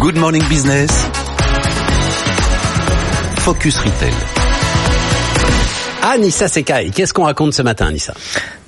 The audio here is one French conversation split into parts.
Good Morning Business. Focus Retail. Anissa Sekai, qu'est-ce qu'on raconte ce matin, Anissa?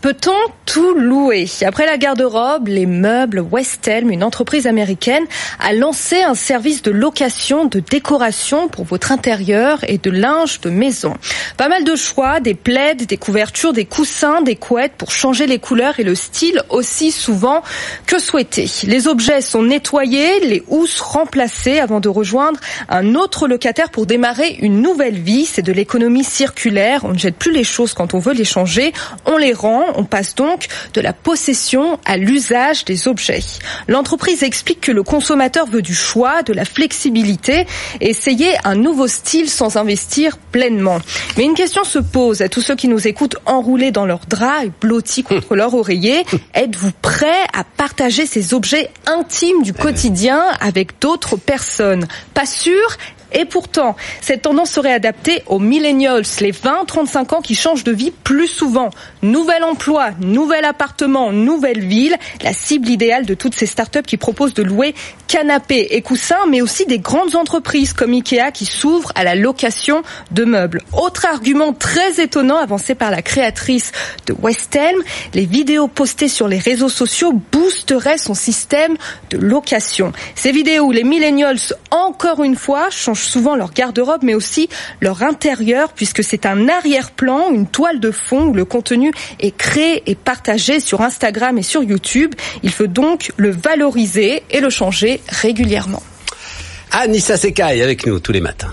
Peut-on tout louer? Après la garde-robe, les meubles, Westelm, une entreprise américaine, a lancé un service de location de décoration pour votre intérieur et de linge de maison. Pas mal de choix, des plaids, des couvertures, des coussins, des couettes pour changer les couleurs et le style aussi souvent que souhaité. Les objets sont nettoyés, les housses remplacées avant de rejoindre un autre locataire pour démarrer une nouvelle vie. C'est de l'économie circulaire. On ne jette plus les choses quand on veut les changer, on les rend on passe donc de la possession à l'usage des objets. L'entreprise explique que le consommateur veut du choix, de la flexibilité essayer un nouveau style sans investir pleinement. Une question se pose à tous ceux qui nous écoutent enroulés dans leurs draps et blottis contre leur oreiller. Êtes-vous prêt à partager ces objets intimes du quotidien avec d'autres personnes? Pas sûr et pourtant, cette tendance serait adaptée aux millennials, les 20-35 ans qui changent de vie plus souvent. Nouvel emploi, nouvel appartement, nouvelle ville, la cible idéale de toutes ces startups qui proposent de louer canapés et coussins, mais aussi des grandes entreprises comme Ikea qui s'ouvrent à la location de meubles. Autre argument très étonnant avancé par la créatrice de Westelm, les vidéos postées sur les réseaux sociaux boosteraient son système de location. Ces vidéos où les millennials, encore une fois, souvent leur garde-robe, mais aussi leur intérieur, puisque c'est un arrière-plan, une toile de fond où le contenu est créé et partagé sur Instagram et sur YouTube. Il faut donc le valoriser et le changer régulièrement. Anissa Sekai avec nous tous les matins.